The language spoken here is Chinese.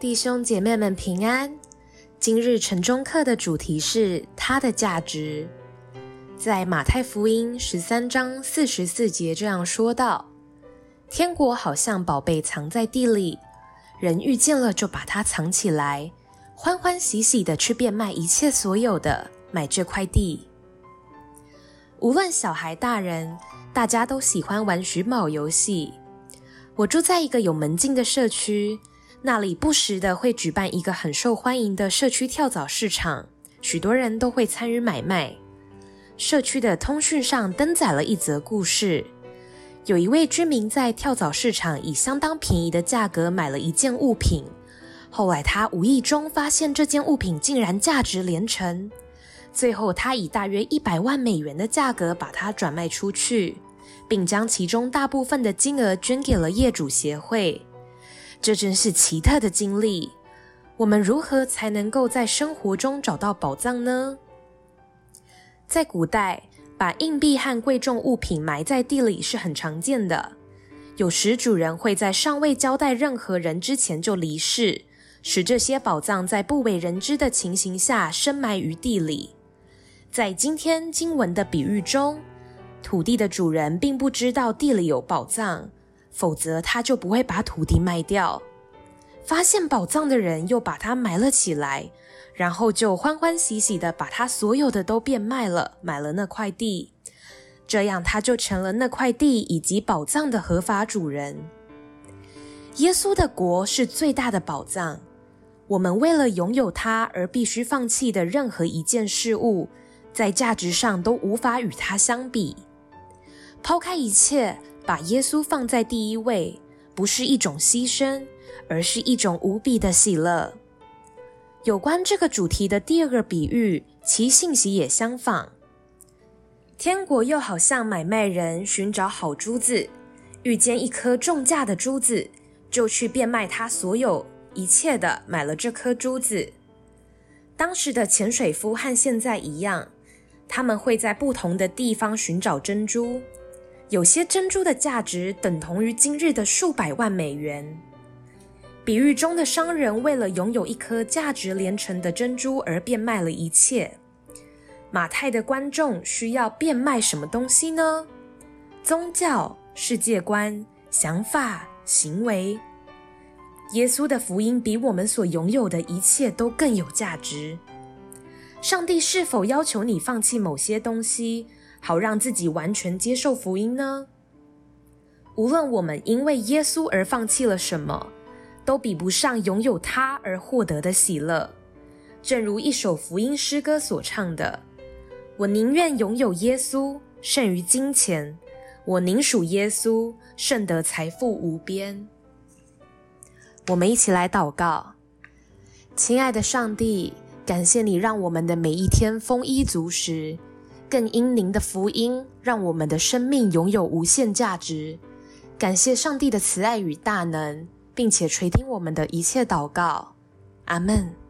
弟兄姐妹们平安。今日晨钟课的主题是它的价值。在马太福音十三章四十四节这样说道：“天国好像宝贝藏在地里，人遇见了就把它藏起来，欢欢喜喜的去变卖一切所有的，买这块地。”无论小孩大人，大家都喜欢玩寻宝游戏。我住在一个有门禁的社区。那里不时的会举办一个很受欢迎的社区跳蚤市场，许多人都会参与买卖。社区的通讯上登载了一则故事：有一位居民在跳蚤市场以相当便宜的价格买了一件物品，后来他无意中发现这件物品竟然价值连城，最后他以大约一百万美元的价格把它转卖出去，并将其中大部分的金额捐给了业主协会。这真是奇特的经历。我们如何才能够在生活中找到宝藏呢？在古代，把硬币和贵重物品埋在地里是很常见的。有时主人会在尚未交代任何人之前就离世，使这些宝藏在不为人知的情形下深埋于地里。在今天经文的比喻中，土地的主人并不知道地里有宝藏。否则，他就不会把土地卖掉。发现宝藏的人又把它埋了起来，然后就欢欢喜喜地把他所有的都变卖了，买了那块地。这样，他就成了那块地以及宝藏的合法主人。耶稣的国是最大的宝藏。我们为了拥有它而必须放弃的任何一件事物，在价值上都无法与它相比。抛开一切。把耶稣放在第一位，不是一种牺牲，而是一种无比的喜乐。有关这个主题的第二个比喻，其信息也相仿。天国又好像买卖人寻找好珠子，遇见一颗重价的珠子，就去变卖他所有一切的，买了这颗珠子。当时的潜水夫和现在一样，他们会在不同的地方寻找珍珠。有些珍珠的价值等同于今日的数百万美元。比喻中的商人为了拥有一颗价值连城的珍珠而变卖了一切。马太的观众需要变卖什么东西呢？宗教、世界观、想法、行为。耶稣的福音比我们所拥有的一切都更有价值。上帝是否要求你放弃某些东西？好让自己完全接受福音呢？无论我们因为耶稣而放弃了什么，都比不上拥有他而获得的喜乐。正如一首福音诗歌所唱的：“我宁愿拥有耶稣，胜于金钱；我宁属耶稣，胜得财富无边。”我们一起来祷告：亲爱的上帝，感谢你让我们的每一天丰衣足食。更因您的福音，让我们的生命拥有无限价值。感谢上帝的慈爱与大能，并且垂听我们的一切祷告。阿门。